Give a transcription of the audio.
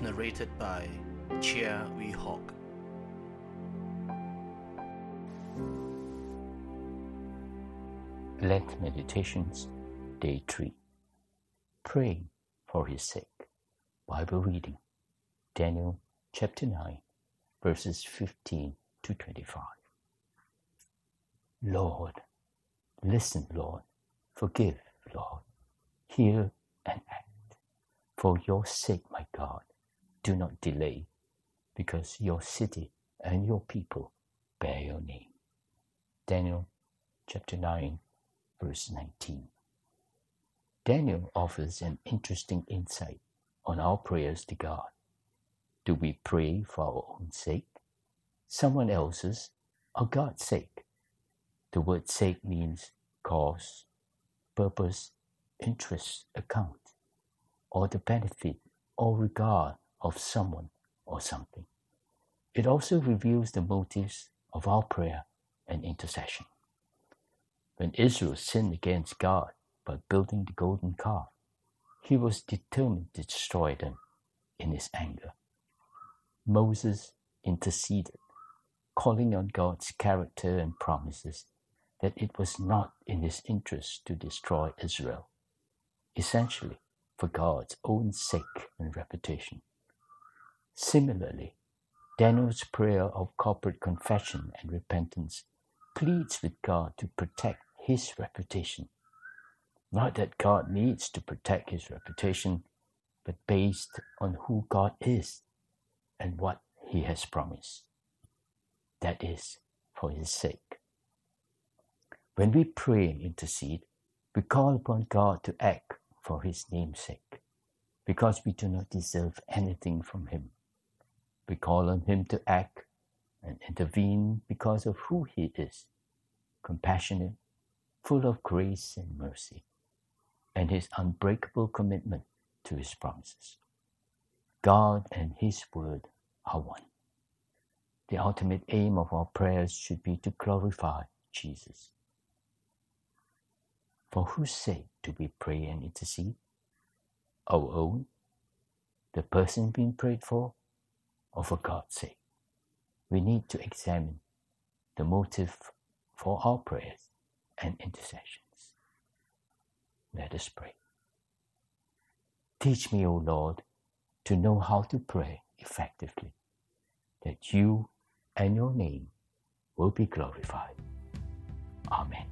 narrated by Cheah Ui Hock. Lent Meditations, Day 3. Praying for His sake. Bible reading Daniel chapter 9, verses 15 to 25. Lord, listen, Lord, forgive, Lord, hear and act. For your sake, my God, do not delay, because your city and your people bear your name. Daniel chapter 9, verse 19. Daniel offers an interesting insight on our prayers to God. Do we pray for our own sake, someone else's, or God's sake? The word sake means cause, purpose, interest, account or the benefit or regard of someone or something. It also reveals the motives of our prayer and intercession. When Israel sinned against God by building the golden calf, he was determined to destroy them in his anger. Moses interceded, calling on God's character and promises that it was not in his interest to destroy Israel. Essentially, for God's own sake and reputation. Similarly, Daniel's prayer of corporate confession and repentance pleads with God to protect his reputation. Not that God needs to protect his reputation, but based on who God is and what he has promised. That is, for his sake. When we pray and intercede, we call upon God to act for his name's sake, because we do not deserve anything from him. We call on him to act and intervene because of who he is compassionate, full of grace and mercy, and his unbreakable commitment to his promises. God and his word are one. The ultimate aim of our prayers should be to glorify Jesus. For whose sake do we pray and intercede? Our own? The person being prayed for? Or for God's sake? We need to examine the motive for our prayers and intercessions. Let us pray. Teach me, O Lord, to know how to pray effectively, that you and your name will be glorified. Amen.